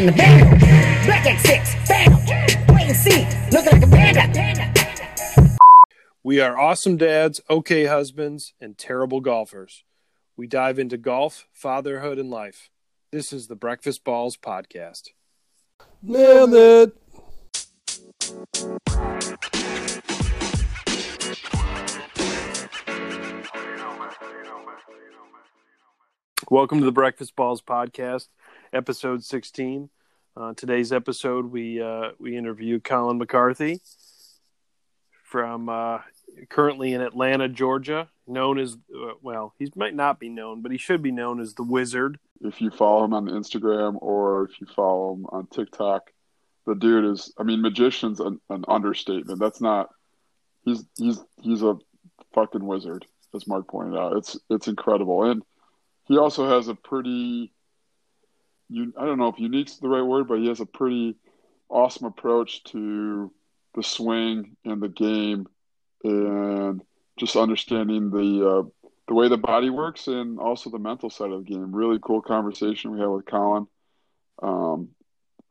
in the. Blackjack six, bam, wait and see, looking like a panda. We are awesome dads, okay husbands, and terrible golfers. We dive into golf, fatherhood, and life. This is the Breakfast Balls Podcast. Nailed it. Welcome to the Breakfast Balls Podcast, episode 16. Uh, today's episode, we uh, we interview Colin McCarthy from uh, currently in Atlanta, Georgia, known as uh, well, he might not be known, but he should be known as the Wizard. if you follow him on Instagram or if you follow him on TikTok, the dude is I mean magician's an, an understatement. That's not he's he's he's a fucking wizard, as Mark pointed out. It's it's incredible. And he also has a pretty you I don't know if unique's the right word, but he has a pretty awesome approach to the swing and the game and just understanding the uh, the way the body works and also the mental side of the game. Really cool conversation we had with Colin. Um,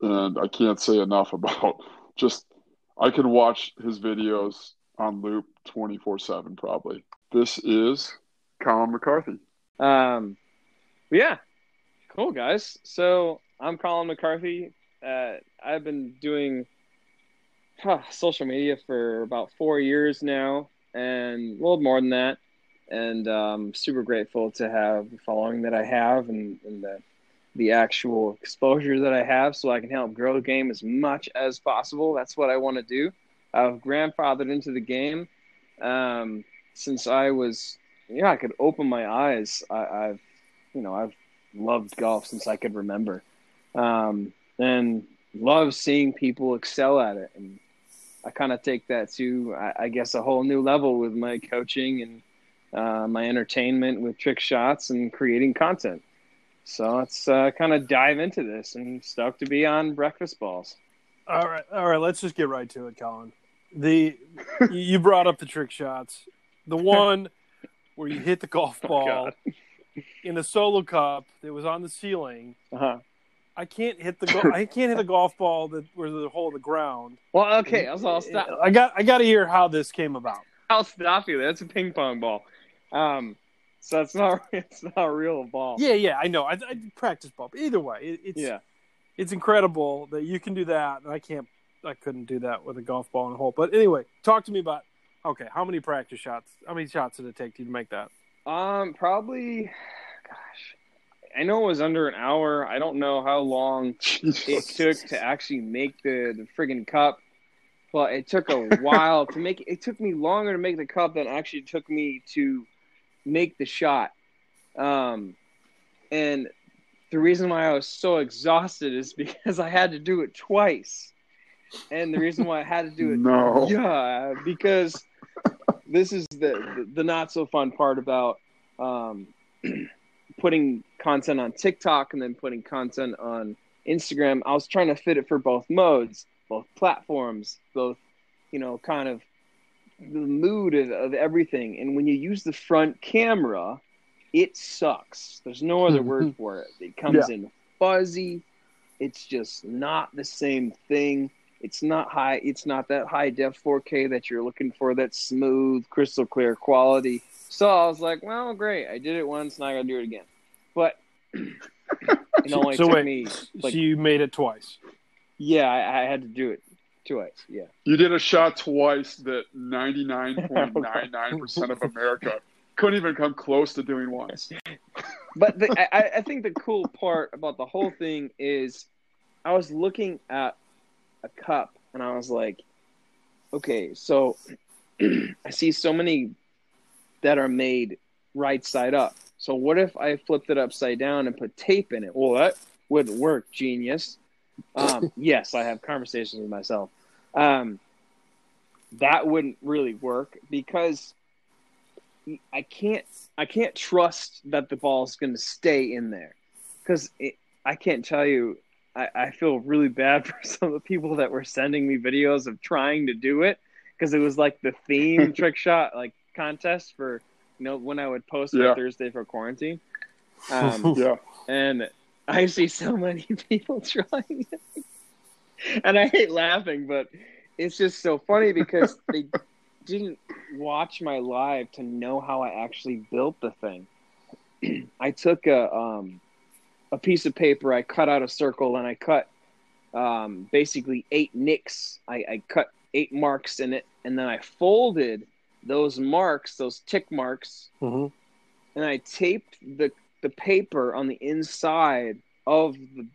and I can't say enough about just I can watch his videos on loop 24/7 probably. This is Colin McCarthy. Um, yeah, cool guys. So I'm Colin McCarthy. Uh, I've been doing huh, social media for about four years now, and a little more than that. And um, super grateful to have the following that I have and, and the the actual exposure that I have, so I can help grow the game as much as possible. That's what I want to do. I've grandfathered into the game um, since I was yeah I could open my eyes. I, I've you know I've loved golf since I could remember, um, and love seeing people excel at it. And I kind of take that to I, I guess a whole new level with my coaching and uh, my entertainment with trick shots and creating content. So let's uh, kind of dive into this and stoked to be on Breakfast Balls. All right, all right. Let's just get right to it, Colin. The you brought up the trick shots. The one where you hit the golf ball God. in a solo cup that was on the ceiling. Uh-huh. I can't hit the go- I can't hit a golf ball that where the hole of the ground. Well, okay, I'll, I'll stop. I got I got to hear how this came about. I'll stop you. That's a ping pong ball. Um, so it's not it's not a real ball. Yeah, yeah, I know. I, I practice ball. But either way, it, it's yeah. it's incredible that you can do that, and I can't. I couldn't do that with a golf ball in a hole. But anyway, talk to me about. Okay, how many practice shots? How many shots did it take you to make that? Um, probably. I know it was under an hour. I don't know how long it took to actually make the the friggin' cup. But it took a while to make. It took me longer to make the cup than actually took me to make the shot. Um, and the reason why I was so exhausted is because I had to do it twice. And the reason why I had to do it, No. yeah, because this is the the, the not so fun part about um, putting content on TikTok and then putting content on Instagram. I was trying to fit it for both modes, both platforms, both you know, kind of the mood of, of everything. And when you use the front camera, it sucks. There's no other word mm-hmm. for it. It comes in fuzzy. It's just not the same thing. It's not high. It's not that high def 4K that you're looking for. That smooth, crystal clear quality. So I was like, well, great. I did it once. Now I gotta do it again. But it only so took wait, me like so you made it twice. yeah. I, I had to do it twice. Yeah. You did a shot twice that 99.99% of America couldn't even come close to doing once. but the, I, I think the cool part about the whole thing is I was looking at a cup and I was like, okay, so I see so many that are made right side up. So what if I flipped it upside down and put tape in it? Well, that wouldn't work, genius. Um, yes, I have conversations with myself. Um, that wouldn't really work because I can't I can't trust that the ball's going to stay in there. because I can't tell you. I, I feel really bad for some of the people that were sending me videos of trying to do it because it was like the theme trick shot like contest for you know when I would post Yeah. Thursday for quarantine. Um, Yeah. and I see so many people trying. And I hate laughing, but it's just so funny because they didn't watch my live to know how I actually built the thing. I took a um, a piece of paper, I cut out a circle, and I cut um, basically eight nicks. I, I cut eight marks in it, and then I folded those marks, those tick marks, hmm and I taped the the paper on the inside of the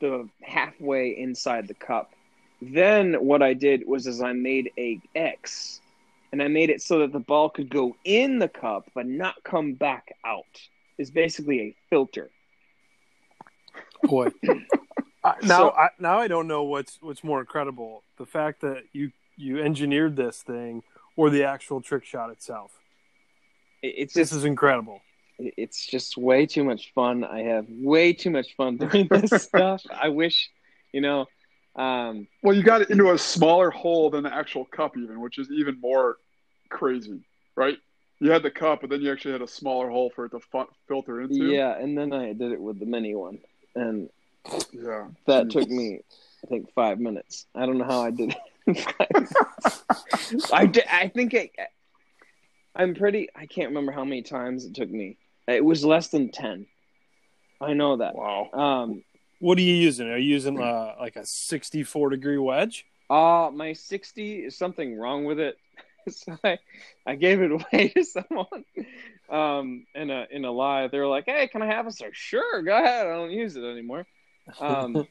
the halfway inside the cup. Then what I did was is I made a X and I made it so that the ball could go in the cup but not come back out. It's basically a filter. Boy, I, now So- I, now I don't know what's what's more incredible: the fact that you you engineered this thing, or the actual trick shot itself. It- It's This just is incredible. it's just way too much fun. I have way too much fun doing this stuff. I wish, you know, um, Well, you got it into a smaller hole than the actual cup, even, which is even more crazy, right? You had the cup, but then you actually had a smaller hole for it to fu- filter into. yeah. And then I did it with the mini one, and Yeah. That Jesus. took me, I think, five minutes. I don't know how I did it. I did, I think it. I'm pretty. I can't remember how many times it took me. It was less than ten. I know that. Wow. Um. What are you using? Are you using uh, like a sixty-four degree wedge? Uh my sixty is something wrong with it. so I, I gave it away to someone. Um. In a in a live, they were like, "Hey, can I have it?" So sure, go ahead. I don't use it anymore. Um.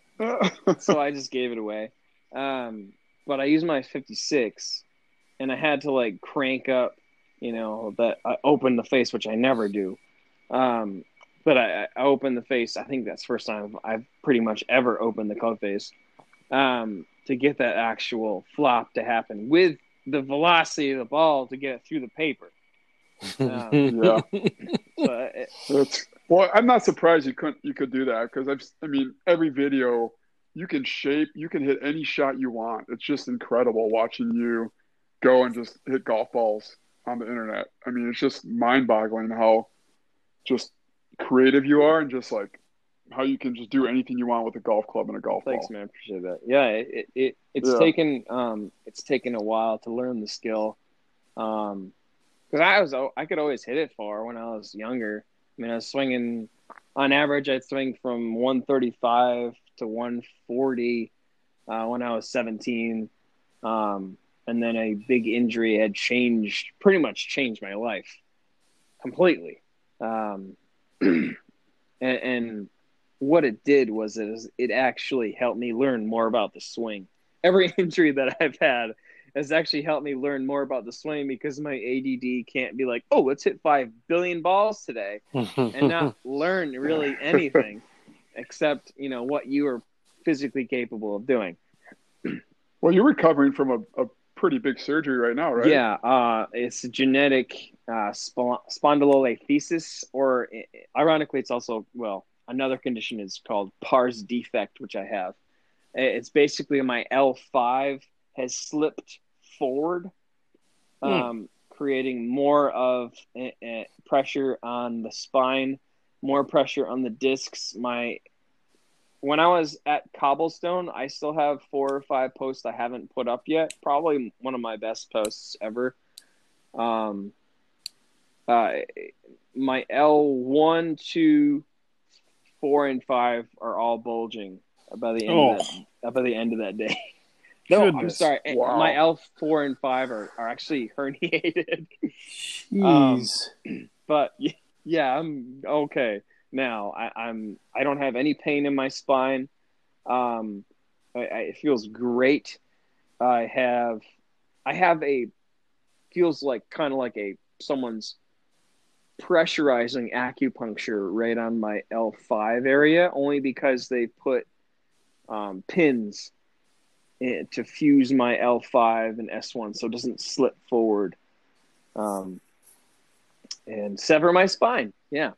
so I just gave it away. Um, but I used my 56, and I had to like crank up, you know, that I opened the face, which I never do. Um, but I, I opened the face. I think that's first time I've pretty much ever opened the club face um, to get that actual flop to happen with the velocity of the ball to get it through the paper. Um, yeah. but it, That's well. I'm not surprised you couldn't. You could do that because I've. I mean, every video you can shape. You can hit any shot you want. It's just incredible watching you go and just hit golf balls on the internet. I mean, it's just mind-boggling how just creative you are and just like how you can just do anything you want with a golf club and a golf ball. Thanks, ball. man. Appreciate that. Yeah, it, it, it it's Yeah. taken um it's taken a while to learn the skill, um, because I was I could always hit it far when I was younger. I mean, I was swinging on average. I'd swing from 135 to 140 uh, when I was 17, um, and then a big injury had changed pretty much changed my life completely. Um, and, and what it did was it, it actually helped me learn more about the swing. Every injury that I've had has actually helped me learn more about the swing because my ADD can't be like, oh, let's hit five billion balls today and not learn really anything except you know what you are physically capable of doing. Well, you're recovering from a, a pretty big surgery right now, right? Yeah, uh, it's a genetic uh, sp- spondylolisthesis, or ironically, it's also well another condition is called pars defect, which I have. It's basically my L five has slipped forward, Hmm. um, creating more of uh, uh, pressure on the spine, more pressure on the discs. My when I was at Cobblestone, I still have four or five posts I haven't put up yet. Probably one of my best posts ever. Um, uh, my L one, two, four, and five are all bulging by the end of that, by the end of that day. No, I'm sorry. Wow. My L four and five are, are actually herniated. Jeez. but y- yeah, I'm okay now. I, I'm I don't have any pain in my spine. Um, I, I, it feels great. I have I have a feels like kind of like a someone's pressurizing acupuncture right on my L5 area, only because they put um, pins in, to fuse my L5 and S1 so it doesn't slip forward um, and sever my spine. Yeah.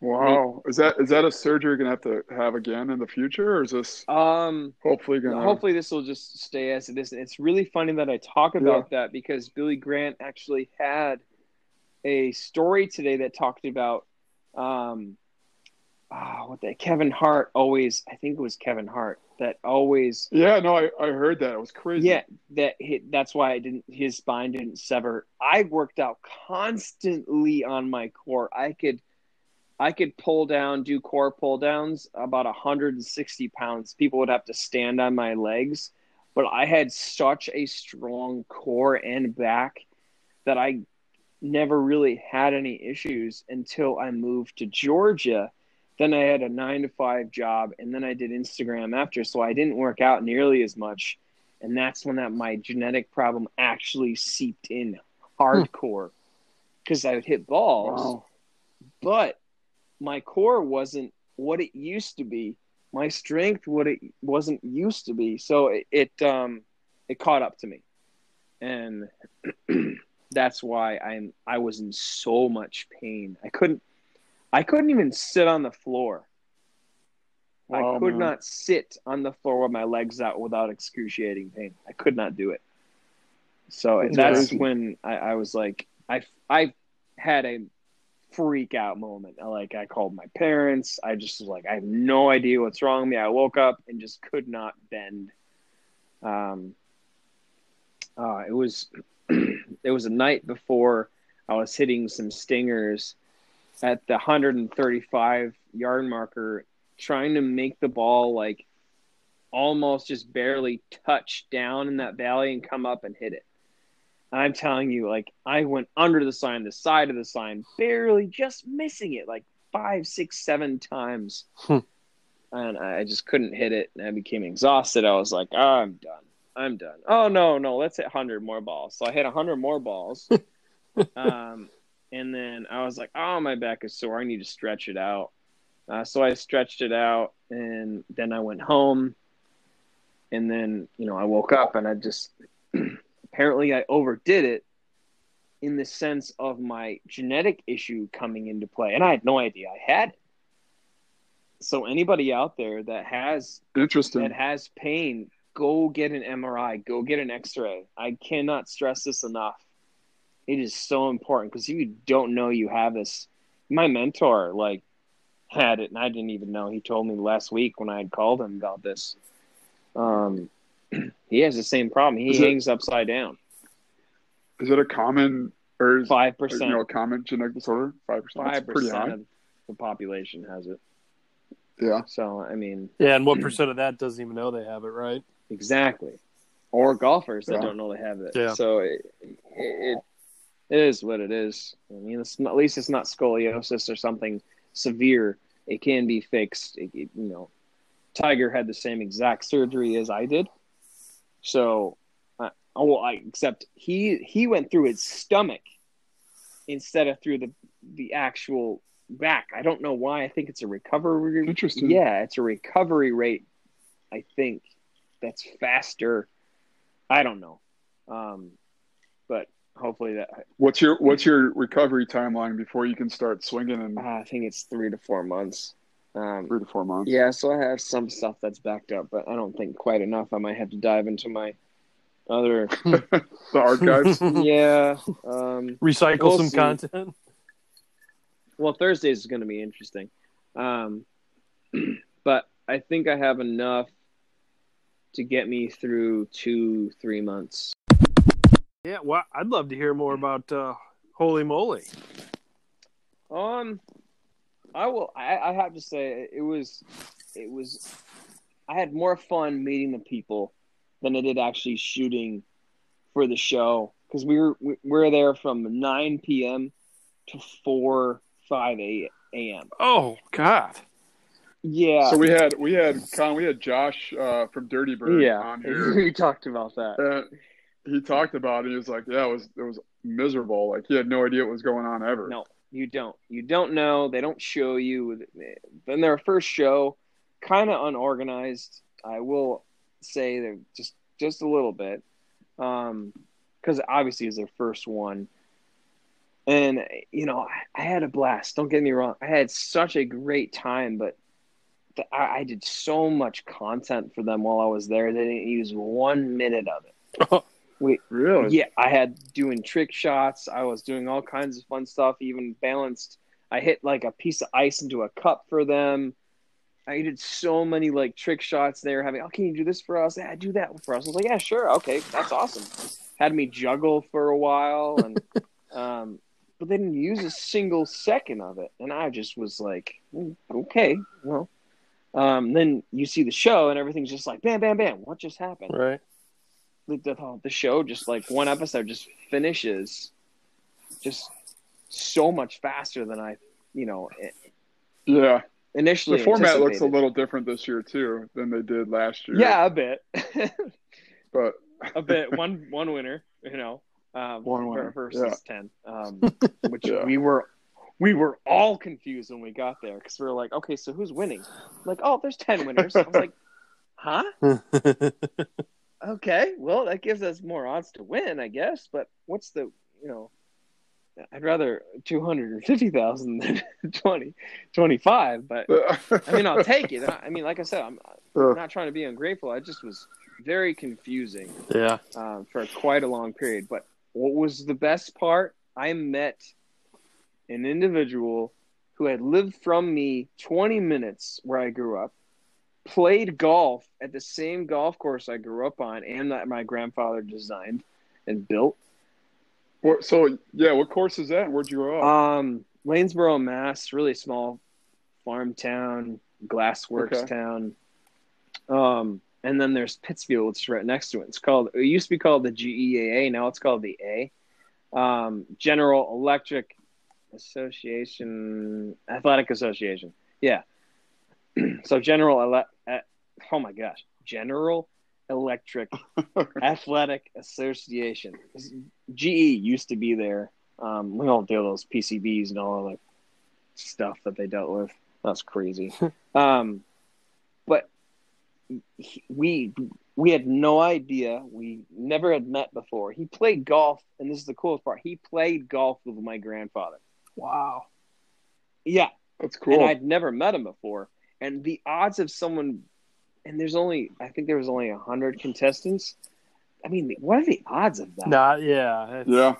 Wow, is that is that a surgery you're gonna have to have again in the future, or is this Um, hopefully gonna? hopefully this will just stay as it is. It's really funny that I talk about that because Billy Grant actually had a story today that talked about um, ah, what the Kevin Hart always. I think it was Kevin Hart that always Yeah, no, I, I heard that. It was crazy. Yeah, that that's why I didn't. His spine didn't sever. I worked out constantly on my core. I could, I could pull down, do core pull downs about 160 pounds. People would have to stand on my legs, but I had such a strong core and back that I never really had any issues until I moved to Georgia. Then I had a nine to five job, and then I did Instagram after, so I didn't work out nearly as much and that's when that my genetic problem actually seeped in hardcore because I would hit balls, Wow. but my core wasn't what it used to be. My strength, what it wasn't used to be. So it, it um it caught up to me, and that's why I'm I was in so much pain. I couldn't I couldn't even sit on the floor. I could man. not sit on the floor with my legs out without excruciating pain. I could not do it. So That's that's crazy. when I, I was like, I I had a freak out moment. I, like I called my parents. I just was like, I have no idea what's wrong with me. I woke up and just could not bend. Um, uh, it was it was a night before I was hitting some stingers at the 135 yard marker, trying to make the ball like almost just barely touch down in that valley and come up and hit it. And I'm telling you, like I went under the sign, the side of the sign, barely just missing it like five, six, seven times. Hmm. And I just couldn't hit it. And I became exhausted. I was like, oh, I'm done. I'm done. Oh, no, no, let's hit 100 more balls. So I hit 100 more balls. um, and then I was like, oh, my back is sore. I need to stretch it out. Uh, so I stretched it out. And then I went home. And then, you know, I woke up and I just apparently I overdid it in the sense of my genetic issue coming into play. And I had no idea I had it. So anybody out there that has Interesting. that has pain, go get an MRI, go get an X-ray. I cannot stress this enough. It is so important because if you don't know you have this, my mentor like had it and I didn't even know. He told me last week when I had called him about this. Um, he has the same problem. He Is it- hangs upside down. Is it a common or is Five you know a common genetic disorder? Five percent. Five percent of the population has it. Yeah. So I mean, Yeah, and what percent of that doesn't even know they have it, right? exactly. Or golfers that Yeah. don't know they have it. Yeah. So it, it it is what it is. I mean, it's not, at least it's not scoliosis or something severe. It can be fixed. It, it- you know, Tiger had the same exact surgery as I did. So, uh, oh, well, I except he he went through his stomach instead of through the the actual back. I don't know why. I think it's a recovery. Interesting. Yeah, it's a recovery rate. I think that's faster. I don't know, um, but hopefully that. What's your What's your recovery timeline before you can start swinging in Uh, I think it's three to four months. Um, three to four months? yeah, so I have some stuff that's backed up, but I don't think quite enough. I might have to dive into my other. The archives. yeah. Um, Recycle We'll some see. content. well, Thursdays is going to be interesting, um, but I think I have enough to get me through two, three months. Yeah, well, I'd love to hear more about uh, Holey Moley. Um, I will. I, I have to say it was, it was. I had more fun meeting the people than I did actually shooting for the show because we were we were there from nine p.m. to four five a.m. Oh God! Yeah, So we had we had Con we had Josh uh, from Dirty Bird yeah. on here. we talked about that. Uh, he talked about it. He was like, "Yeah, it was it was miserable. Like he had no idea what was going on ever." No, you don't. You don't know. They don't show you. Then their first show, kind of unorganized. I will say they're just just a little bit, um, because obviously it's their first one. and you know, I, I had a blast. Don't get me wrong, I had such a great time, but th- I, I did so much content for them while I was there. They didn't use one minute of it. We Really? yeah, I had doing trick shots. I was doing all kinds of fun stuff. Even balanced. I hit like a piece of ice into a cup for them. I did so many like trick shots. They were having, oh, can you do this for us? Yeah, do that for us. I was like, yeah, sure, okay, that's awesome. Had me juggle for a while, and um, but they didn't use a single second of it, and I just was like, "Mm, okay, well. Um, then you see the show, and everything's just like bam, bam, bam. What just happened? Right. The, the, the show just like one episode just finishes just so much faster than I, you know, Yeah. initially. The format looks a little different this year too than they did last year. Yeah, a bit, But a bit. One one winner, you know, um, One winner, versus ten, um, which Yeah. we were. We were all confused when we got there because we were like, okay, so who's winning? Like, oh, there's 10 winners. I was like, huh? Okay, well, that gives us more odds to win, I guess. But what's the, you know, I'd rather 250,000 than 20, 25. But I mean, I'll take it. I mean, like I said, I'm Uh, not trying to be ungrateful. I just was very confusing yeah. um, for quite a long period. But what was the best part? I met an individual who had lived from me 20 minutes where I grew up, played golf at the same golf course I grew up on and that my grandfather designed and built. what- so yeah, what course is that? Where'd you grow up? Um, Lanesborough, Mass, really small farm town, glassworks Okay. town. Um, and then there's Pittsfield, which is right next to it. It's called. It used to be called the GEAA. Now it's called the A. Um, General Electric Association, Athletic Association. Yeah. so General Ele- Oh my gosh, General Electric Athletic Association. GE used to be there. Um, we all don't deal with those PCBs and all the stuff that they dealt with. That's crazy. um, but we we had no idea. We never had met before. He played golf, and this is the coolest part. He played golf with my grandfather. Wow. Yeah, That's cool. and I'd never met him before. And the odds of someone, and there's only, I think there was only a hundred contestants. I mean, what are the odds of that? Not yeah. It's- yeah,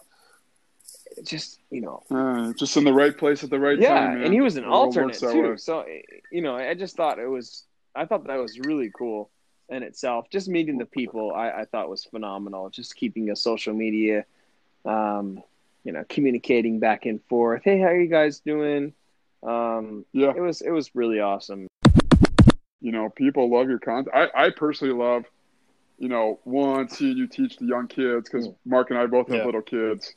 Just you know, Uh, just in the right place at the right yeah, time. man. and he was an The world alternate too. way. So you know, I just thought it was, I thought that was really cool in itself. Just meeting the people, I, I thought was phenomenal. Just keeping a social media, um, you know, communicating back and forth. Hey, how are you guys doing? Um, Yeah, it was it was really awesome. You know, people love your content. I, I personally love, you know, one seeing you teach the young kids because Mark and I both have Yeah. little kids.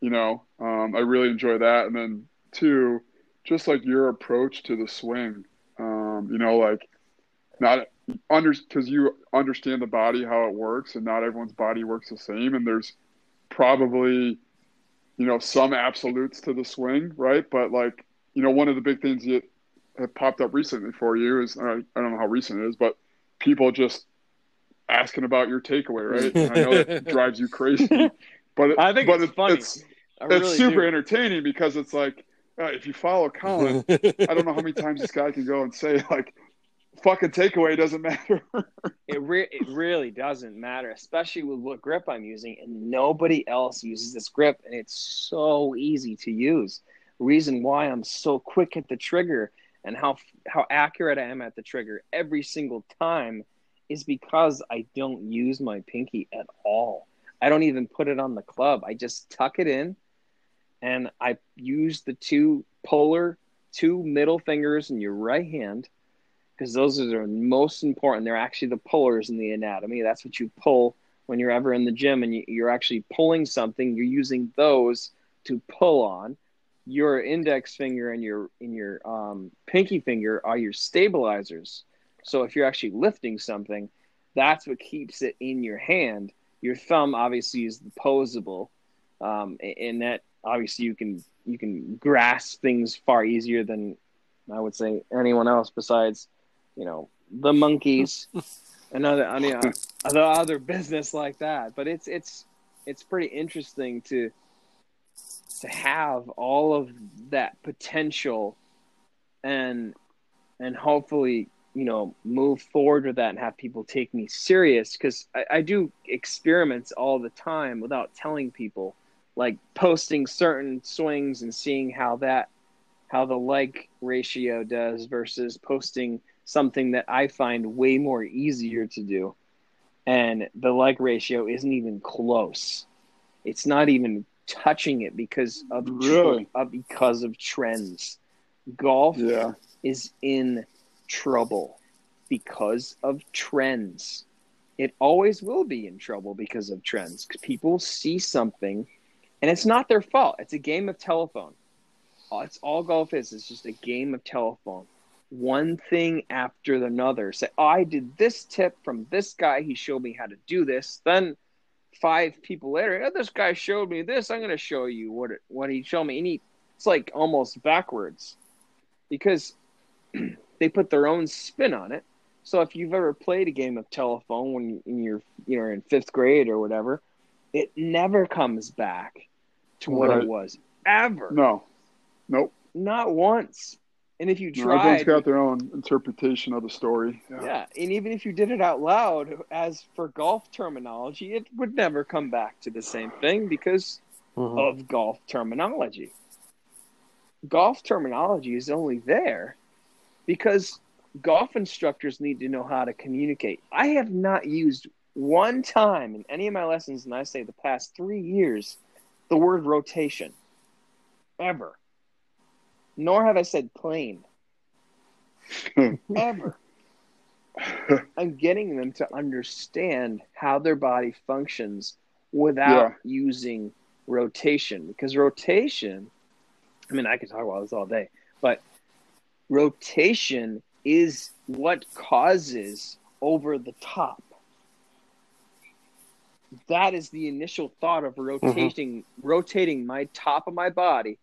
You know, um, I really enjoy that, and then two, just like your approach to the swing. Um, you know, like not under because you understand the body how it works, and not everyone's body works the same, and there's probably you know some absolutes to the swing, right? But like you know, one of the big things that have popped up recently for you is I, I don't know how recent it is, but people just asking about your takeaway, right? And I know that drives you crazy, but it, I think but it's it- funny. It's, I it's super do. entertaining because it's like uh, if you follow Colin, I don't know how many times this guy can go and say like, "Fucking takeaway doesn't matter." It re- it really doesn't matter, especially with what grip I'm using, and nobody else uses this grip, and it's so easy to use. Reason why I'm so quick at the trigger and how how accurate I am at the trigger every single time is because I don't use my pinky at all. I don't even put it on the club. I just tuck it in, and I use the two polar two middle fingers in your right hand because those are the most important. They're actually the pullers in the anatomy. That's what you pull when you're ever in the gym and you, you're actually pulling something. You're using those to pull on. Your index finger and your in your um, pinky finger are your stabilizers. So if you're actually lifting something, that's what keeps it in your hand. Your thumb obviously is the posable, um, and that obviously you can you can grasp things far easier than I would say anyone else besides you know the monkeys and other I mean, uh, other other business like that. But it's it's it's pretty interesting to to have all of that potential and and hopefully you know move forward with that and have people take me serious because I, I do experiments all the time without telling people like posting certain swings and seeing how that how the like ratio does versus posting something that I find way more easier to do. And the like ratio isn't even close. It's not even touching it because of Really? uh, because of trends. Golf Yeah. is in trouble because of trends. It always will be in trouble because of trends. 'Cause People see something, and it's not their fault. It's a game of telephone. It's all golf is. It's just a game of telephone. One thing after another. Say, oh, I did this tip from this guy. He showed me how to do this. Then five people later, oh, this guy showed me this. I'm going to show you what it, what he showed me. And he, it's like almost backwards because they put their own spin on it. So if you've ever played a game of telephone when you're you know in fifth grade or whatever, it never comes back to what Right. it was ever, No. Nope. not once. And if you No, everyone's tried, got their own interpretation of the story. yeah, and even if you did it out loud, as for golf terminology, it would never come back to the same thing because Mhm. of golf terminology. Golf terminology is only there because golf instructors need to know how to communicate. I have not used one time in any of my lessons, and I say the past three years, the word rotation. Ever. Nor have I said plane. Ever. I'm getting them to understand how their body functions without using rotation because rotation I mean I could talk about this all day but rotation is what causes over the top that is the initial thought of mm-hmm. rotating rotating my top of my body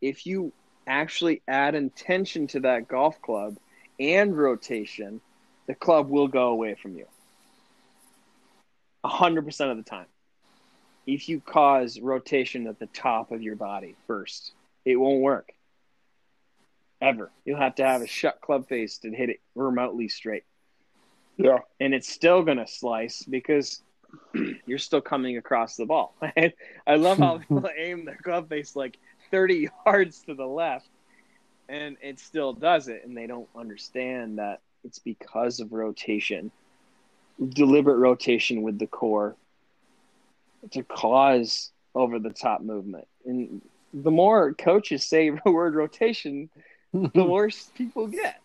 if you actually add intention to that golf club and rotation the club will go away from you. 100% of the time. If you cause rotation at the top of your body first it won't work. Ever. You'll have to have a shut club face to hit it remotely straight. Yeah. and it's still going to slice because you're still coming across the ball. I love how people aim their club face like 30 yards to the left, and it still does it, and they don't understand that it's because of rotation, deliberate rotation with the core to cause over the top movement. And the more coaches say the word rotation, the worse people get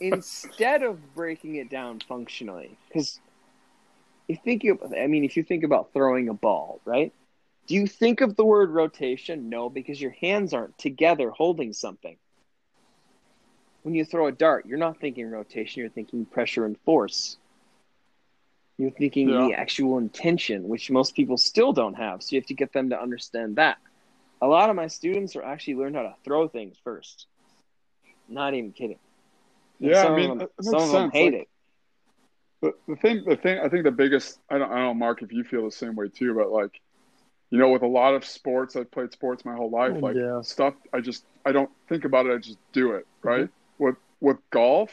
instead of breaking it down functionally because you think you i mean if you think about throwing a ball right do you think of the word rotation? No because your hands aren't together holding something. When you throw a dart you're not thinking rotation you're thinking pressure and force. You're thinking Yeah. the actual intention which most people still don't have so you have to get them to understand that. A lot of my students are actually learn how to throw things first. Not even kidding. And Yeah, some I mean, of them, some of them hate Like, it. The, the thing, the thing, I think the biggest, I don't, I don't know, Mark, if you feel the same way too, but like, you know, with a lot of sports, I've played sports my whole life. Like Yeah. stuff, I just, I don't think about it. I just do it. Right. Mm-hmm. With with golf,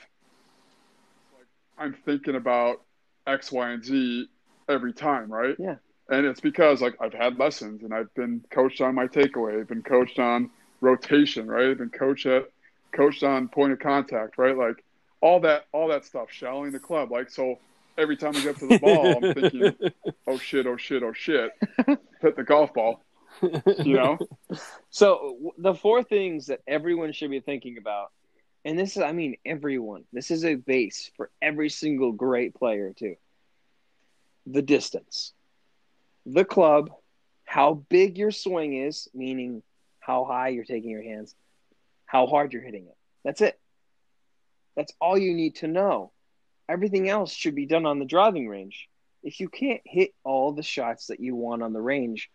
like I'm thinking about X, Y, and Z every time. Right. Yeah. And it's because like I've had lessons and I've been coached on my takeaway. I've been coached on rotation. Right. I've been coached at, coached on point of contact. Right. Like all that, all that stuff, shallowing the club. Like so. Every time I get to the ball, I'm thinking, oh shit, oh shit, oh shit, hit the golf ball. You know, So the four things that everyone should be thinking about, and this is, I mean, everyone. This is a base for every single great player too. The distance, the club, how big your swing is, meaning how high you're taking your hands, how hard you're hitting it. That's it. That's all you need to know. Everything else should be done on the driving range. If you can't hit all the shots that you want on the range,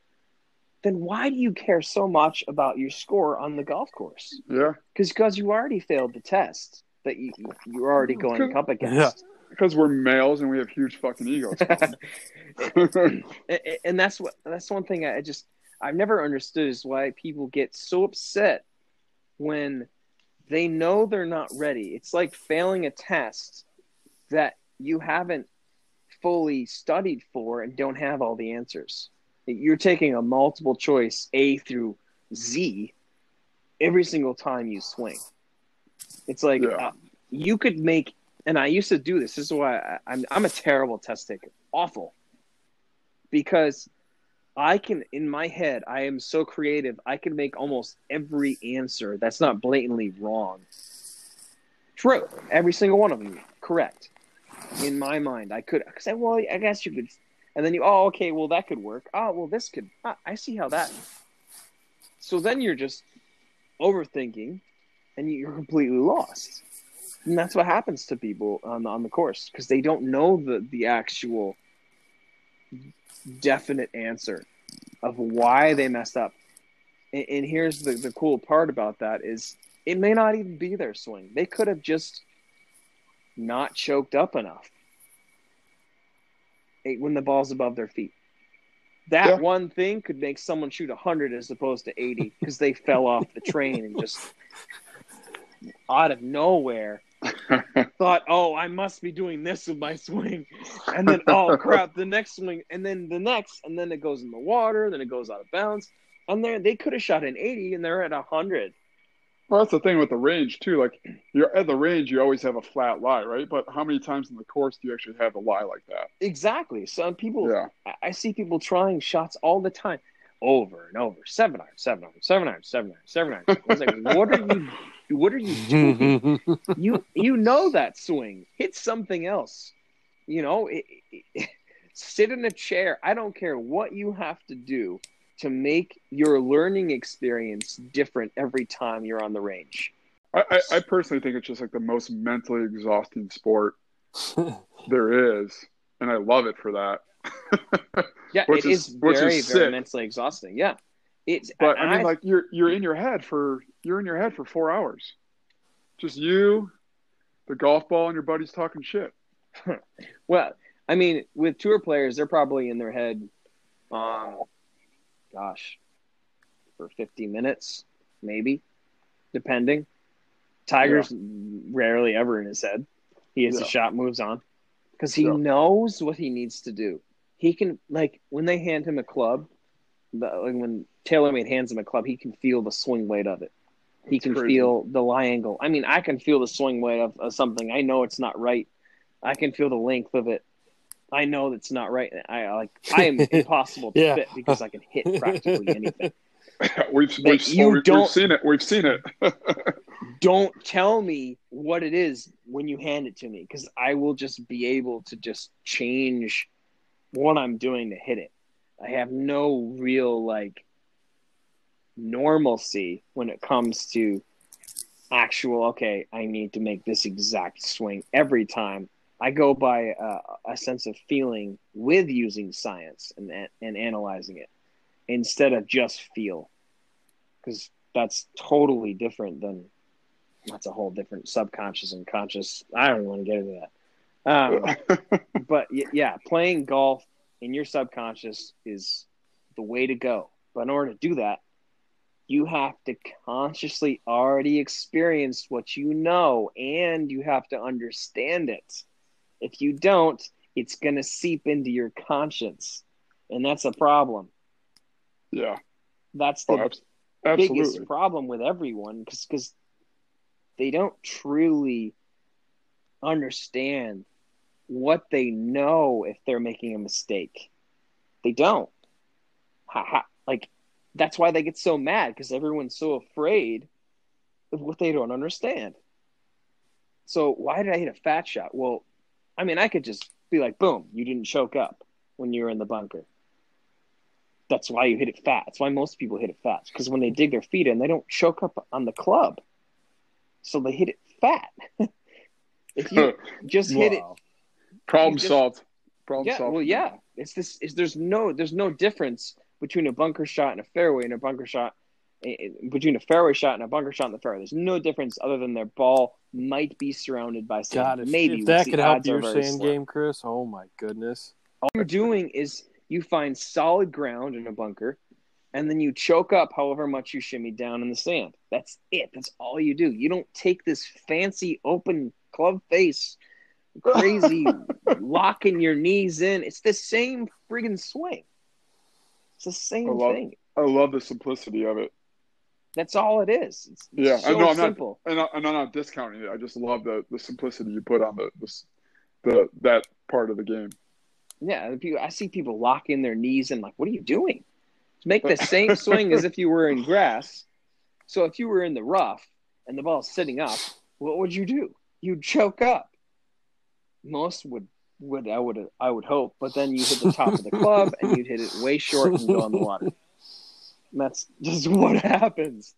then why do you care so much about your score on the golf course? yeah, Because because you already failed the test that you you're already going up against, because we're males and we have huge fucking egos. A- a- and that's what that's one thing I just I've never understood is why people get so upset when they know they're not ready. It's like failing a test that you haven't fully studied for and don't have all the answers. You're taking a multiple choice A through Z every single time you swing. It's like Yeah. uh, you could make, and I used to do this. This is why I, I'm I'm a terrible test taker, awful, because I can in my head I am so creative. I can make almost every answer that's not blatantly wrong true. Every single one of them correct in my mind. I could say, well, I guess you could, and then you, oh, okay, well that could work. Oh, well this could. ah, I see how that. So then you're just overthinking, and you're completely lost. And that's what happens to people on the, on the course because they don't know the the actual definite answer of why they messed up. And, and here's the the cool part about that is it may not even be their swing. They could have just not choked up enough when the ball's above their feet. That Yeah. one thing could make someone shoot 100 as opposed to 80 because they fell off the train and just out of nowhere thought, oh, I must be doing this with my swing. And then, oh, crap, the next swing, and then the next, and then it goes in the water, then it goes out of bounds. And they they could have shot an 80 and they're at 100. Well, that's the thing with the range too. Like you're at the range, you always have a flat lie, right? But how many times in the course do you actually have a lie like that? Exactly. Some people, Yeah. I- I see people trying shots all the time, over and over, seven iron, seven iron, seven iron, seven iron, seven iron. I was like, what are you, what are you doing? you you know that swing. Hit something else. You know, it, it- sit in a chair. I don't care what you have to do to make your learning experience different every time you're on the range. I, I, I personally think it's just like the most mentally exhausting sport there is, and I love it for that. Yeah, Which it is- is, which is very very mentally exhausting. Yeah, it's. But and I mean, like you're you're in your head for you're in your head for four hours, just you, the golf ball, and your buddies talking shit. Well, I mean, with tour players, they're probably in their head, um, gosh, for 50 minutes, maybe, depending. Tiger's rarely ever in his head. He hits Yeah. a shot, moves on, because he Yeah. knows what he needs to do. He can, like, when they hand him a club, the, like when TaylorMade hands him a club, he can feel the swing weight of it. He It's can crazy. feel the lie angle. I mean, I can feel the swing weight of, of something. I know it's not right. I can feel the length of it. I know that's not right. I like. I am impossible to Yeah. fit because I can hit practically anything. we've we've, you we've, we've seen it. We've seen it. Don't tell me what it is when you hand it to me because I will just be able to just change what I'm doing to hit it. I have no real like normalcy when it comes to actual. Okay, I need to make this exact swing every time. I go by uh, a sense of feeling with using science and and analyzing it instead of just feel, because that's totally different than that's a whole different subconscious and conscious. I don't want to get into that. Um, but yeah, playing golf in your subconscious is the way to go. But in order to do that, you have to consciously already experience what you know and you have to understand it. If you don't, it's going to seep into your conscience. And that's a problem. yeah, That's the oh, absolutely. biggest problem with everyone because they don't truly understand what they know if they're making a mistake. They don't. Ha, ha, like that's why they get so mad because everyone's so afraid of what they don't understand. So why did I hit a fat shot? Well, I mean, I could just be like, boom, you didn't choke up when you were in the bunker. That's why you hit it fat. That's why most people hit it fat. Because when they dig their feet in, they don't choke up on the club. So they hit it fat. if you just hit it, Problem just- solved. Problem yeah, solved. well, yeah. It's this. Is there's no there's no difference between a bunker shot and a fairway and a bunker shot between a fairway shot and a bunker shot in the fairway. There's no difference other than their ball might be surrounded by sand. God, if, maybe if that could the help odds are your sand slim. game, Chris. Oh my goodness. all you're doing is you find solid ground in a bunker and then you choke up however much you shimmy down in the sand. That's it. That's all you do. You don't take this fancy open club face, crazy locking your knees in. It's the same friggin' swing. It's the same I love- thing. I love the simplicity of it. That's all it is. It's Yeah, so I know. I'm simple. not, and, I, and I'm not discounting it. I just love the, the simplicity you put on the, the the that part of the game. Yeah, I see people locking their knees and like, what are you doing? Make the same swing as if you were in grass. So if you were in the rough and the ball's sitting up, what would you do? You'd choke up. Most would would I would I would hope, but then you hit the top of the club and you'd hit it way short and go in the water. And that's just what happens.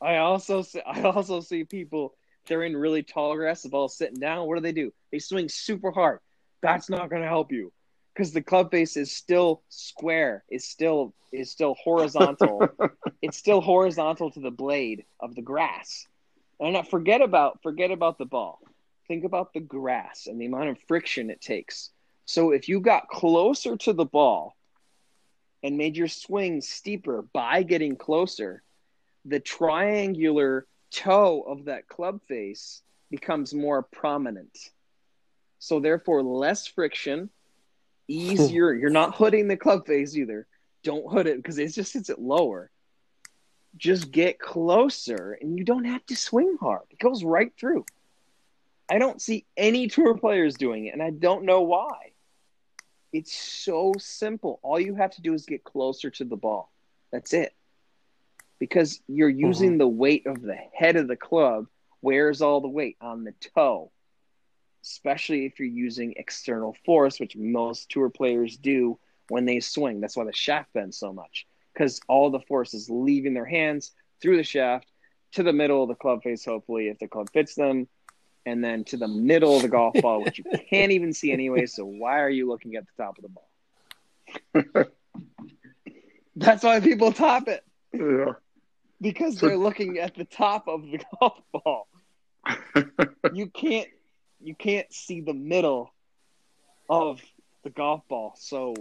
I also see, I also see people they're in really tall grass, the ball's sitting down. What do they do? They swing super hard. That's not going to help you because the club face is still square. Is still is still horizontal. it's still horizontal to the blade of the grass. And not forget about forget about the ball. Think about the grass and the amount of friction it takes. So if you got closer to the ball and made your swing steeper by getting closer, the triangular toe of that club face becomes more prominent. So therefore less friction, easier. You're not hooding the club face either. Don't hood it because it just sits it lower. Just get closer and you don't have to swing hard. It goes right through. I don't see any tour players doing it, and I don't know why. It's so simple. All you have to do is get closer to the ball. That's it. Because you're mm-hmm. using the weight of the head of the club. Where's all the weight? On the toe. Especially if you're using external force, which most tour players do when they swing. That's why the shaft bends so much. Because all the force is leaving their hands through the shaft to the middle of the club face, hopefully, if the club fits them, and then to the middle of the golf ball, which you can't even see anyway. So why are you looking at the top of the ball? That's why people top it Yeah. because they're looking at the top of the golf ball. You can't you can't see the middle of the golf ball. So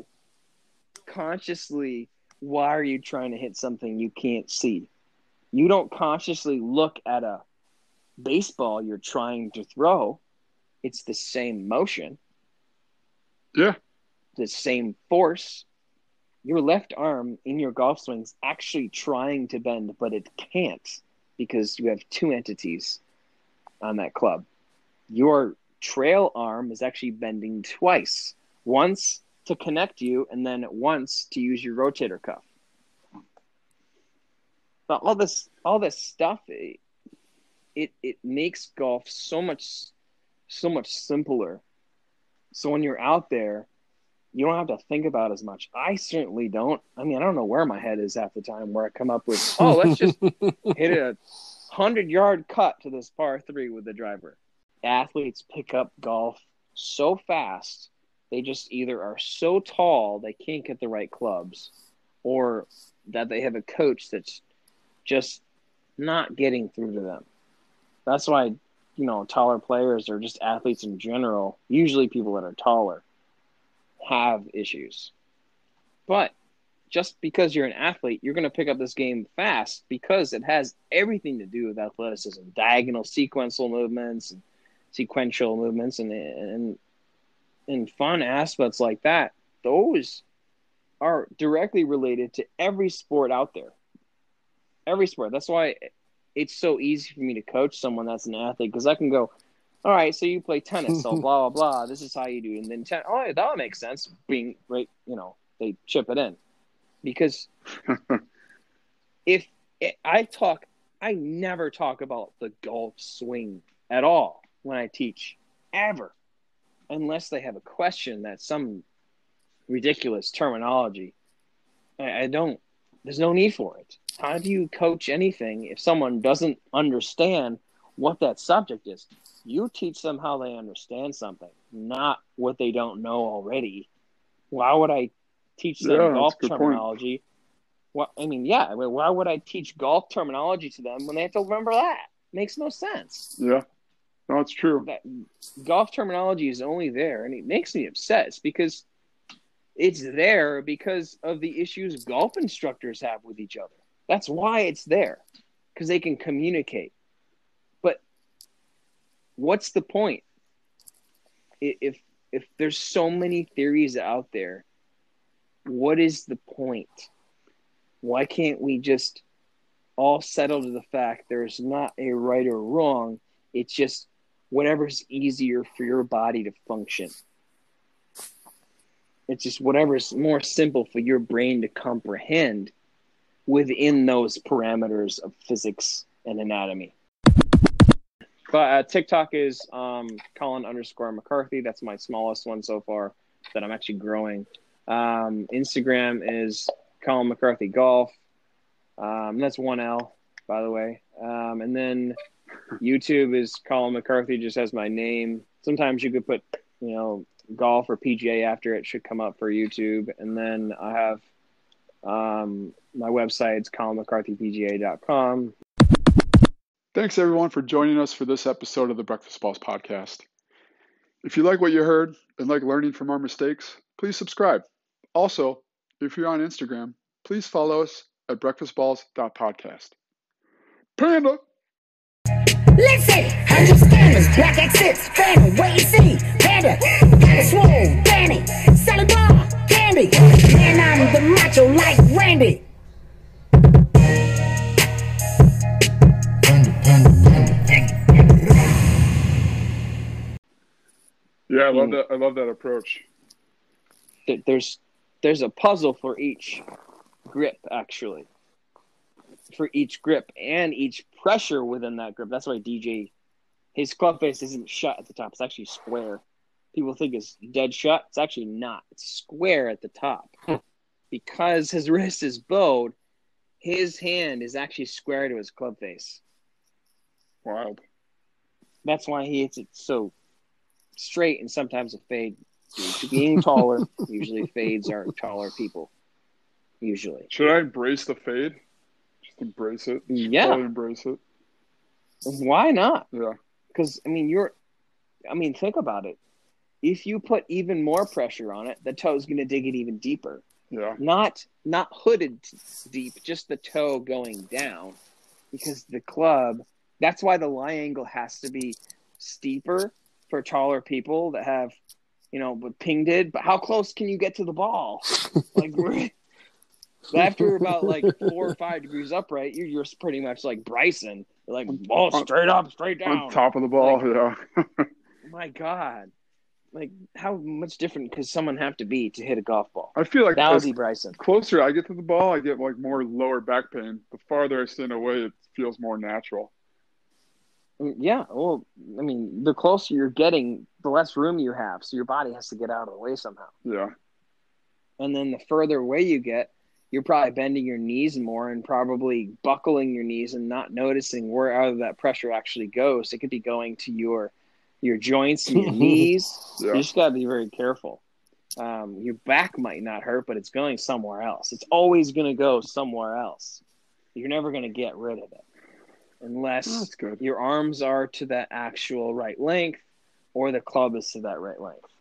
consciously, why are you trying to hit something you can't see? You don't consciously look at a baseball you're trying to throw. It's the same motion. Yeah. The same force. Your left arm in your golf swing's actually trying to bend, but it can't because you have two entities on that club. Your trail arm is actually bending twice. Once to connect you and then once to use your rotator cuff. But all this all this stuff it, it it makes golf so much so much simpler. So when you're out there, you don't have to think about as much. I certainly don't. I mean, I don't know where my head is half the time where I come up with, oh, let's just hit a hundred yard cut to this par three with the driver. Athletes pick up golf so fast, they just either are so tall they can't get the right clubs, or that they have a coach that's just not getting through to them. That's why, you know, taller players or just athletes in general, usually people that are taller, have issues. But just because you're an athlete, you're going to pick up this game fast because it has everything to do with athleticism, diagonal sequential movements, and sequential movements, and and and fun aspects like that. Those are directly related to every sport out there. Every sport. That's why it's so easy for me to coach someone that's an athlete because I can go, all right, so you play tennis, so blah blah blah. This is how you do, it. and then ten. Oh, that would make sense. Being right, you know, they chip it in because if eh, I talk, I never talk about the golf swing at all when I teach, ever, unless they have a question that's some ridiculous terminology. I, I don't. There's no need for it. How do you coach anything if someone doesn't understand what that subject is? You teach them how they understand something, not what they don't know already. Why would I teach them Yeah, golf good point. terminology? Well, I mean, yeah. Why would I teach golf terminology to them when they have to remember that? Makes no sense. Yeah. No, it's true. That golf terminology is only there, and it makes me upset. It's because It's there because of the issues golf instructors have with each other. That's why it's there because they can communicate. But what's the point? If if there's so many theories out there, what is the point? Why can't we just all settle to the fact there's not a right or wrong? It's just whatever's easier for your body to function. It's just whatever's more simple for your brain to comprehend within those parameters of physics and anatomy. But uh, TikTok is um, Colin underscore McCarthy. That's my smallest one so far that I'm actually growing. Um, Instagram is Colin McCarthy Golf. Um, that's one L, by the way. Um, and then YouTube is Colin McCarthy, just has my name. Sometimes you could put, you know, golf or PGA after it should come up for YouTube. And then I have um, my website's colinmccarthypga.com. Thanks everyone for joining us for this episode of the Breakfast Balls podcast. If you like what you heard and like learning from our mistakes, please subscribe. Also, if you're on Instagram, please follow us at breakfastballs.podcast. Panda! Listen, hundred scammers, black X6, family, wait and see, panda, got a swole, Danny, selling bar, candy, man, I'm the macho like Randy. Yeah, I love hmm. that. I love that approach. Th- There's there's a puzzle for each grip actually. For each grip and each pressure within that grip. That's why DJ his club face isn't shut at the top. It's actually square. People think it's dead shut. It's actually not. It's square at the top. Hmm. because his wrist is bowed, his hand is actually square to his club face. Wild. That's why he hits it so straight and sometimes a fade. Due to being taller, usually fades are taller people. Usually. Should I embrace the fade? Just embrace it. Just Yeah. fully embrace it. Why not? Yeah. Because I mean, you're. I mean, think about it. If you put even more pressure on it, the toe's going to dig it even deeper. Yeah. Not not hooded deep, just the toe going down, because the club. That's why the lie angle has to be steeper for taller people that have, you know, what Ping did. But how close can you get to the ball? like we're- after about like four or five degrees upright, you're just pretty much like Bryson. You're like ball straight up, straight down. On top of the ball. yeah. My God, like how much different could someone have to be to hit a golf ball? I feel like That Bryson. closer I get to the ball, I get like more lower back pain. The farther I stand away, it feels more natural. Yeah, well, I mean, the closer you're getting, the less room you have, so your body has to get out of the way somehow. Yeah. And then the further away you get, you're probably bending your knees more and probably buckling your knees and not noticing where out of that pressure actually goes. It could be going to your your joints and your knees. Yeah. You just got to be very careful. Um, your back might not hurt, but it's going somewhere else. It's always going to go somewhere else. You're never going to get rid of it unless good. your arms are to that actual right length or the club is to that right length.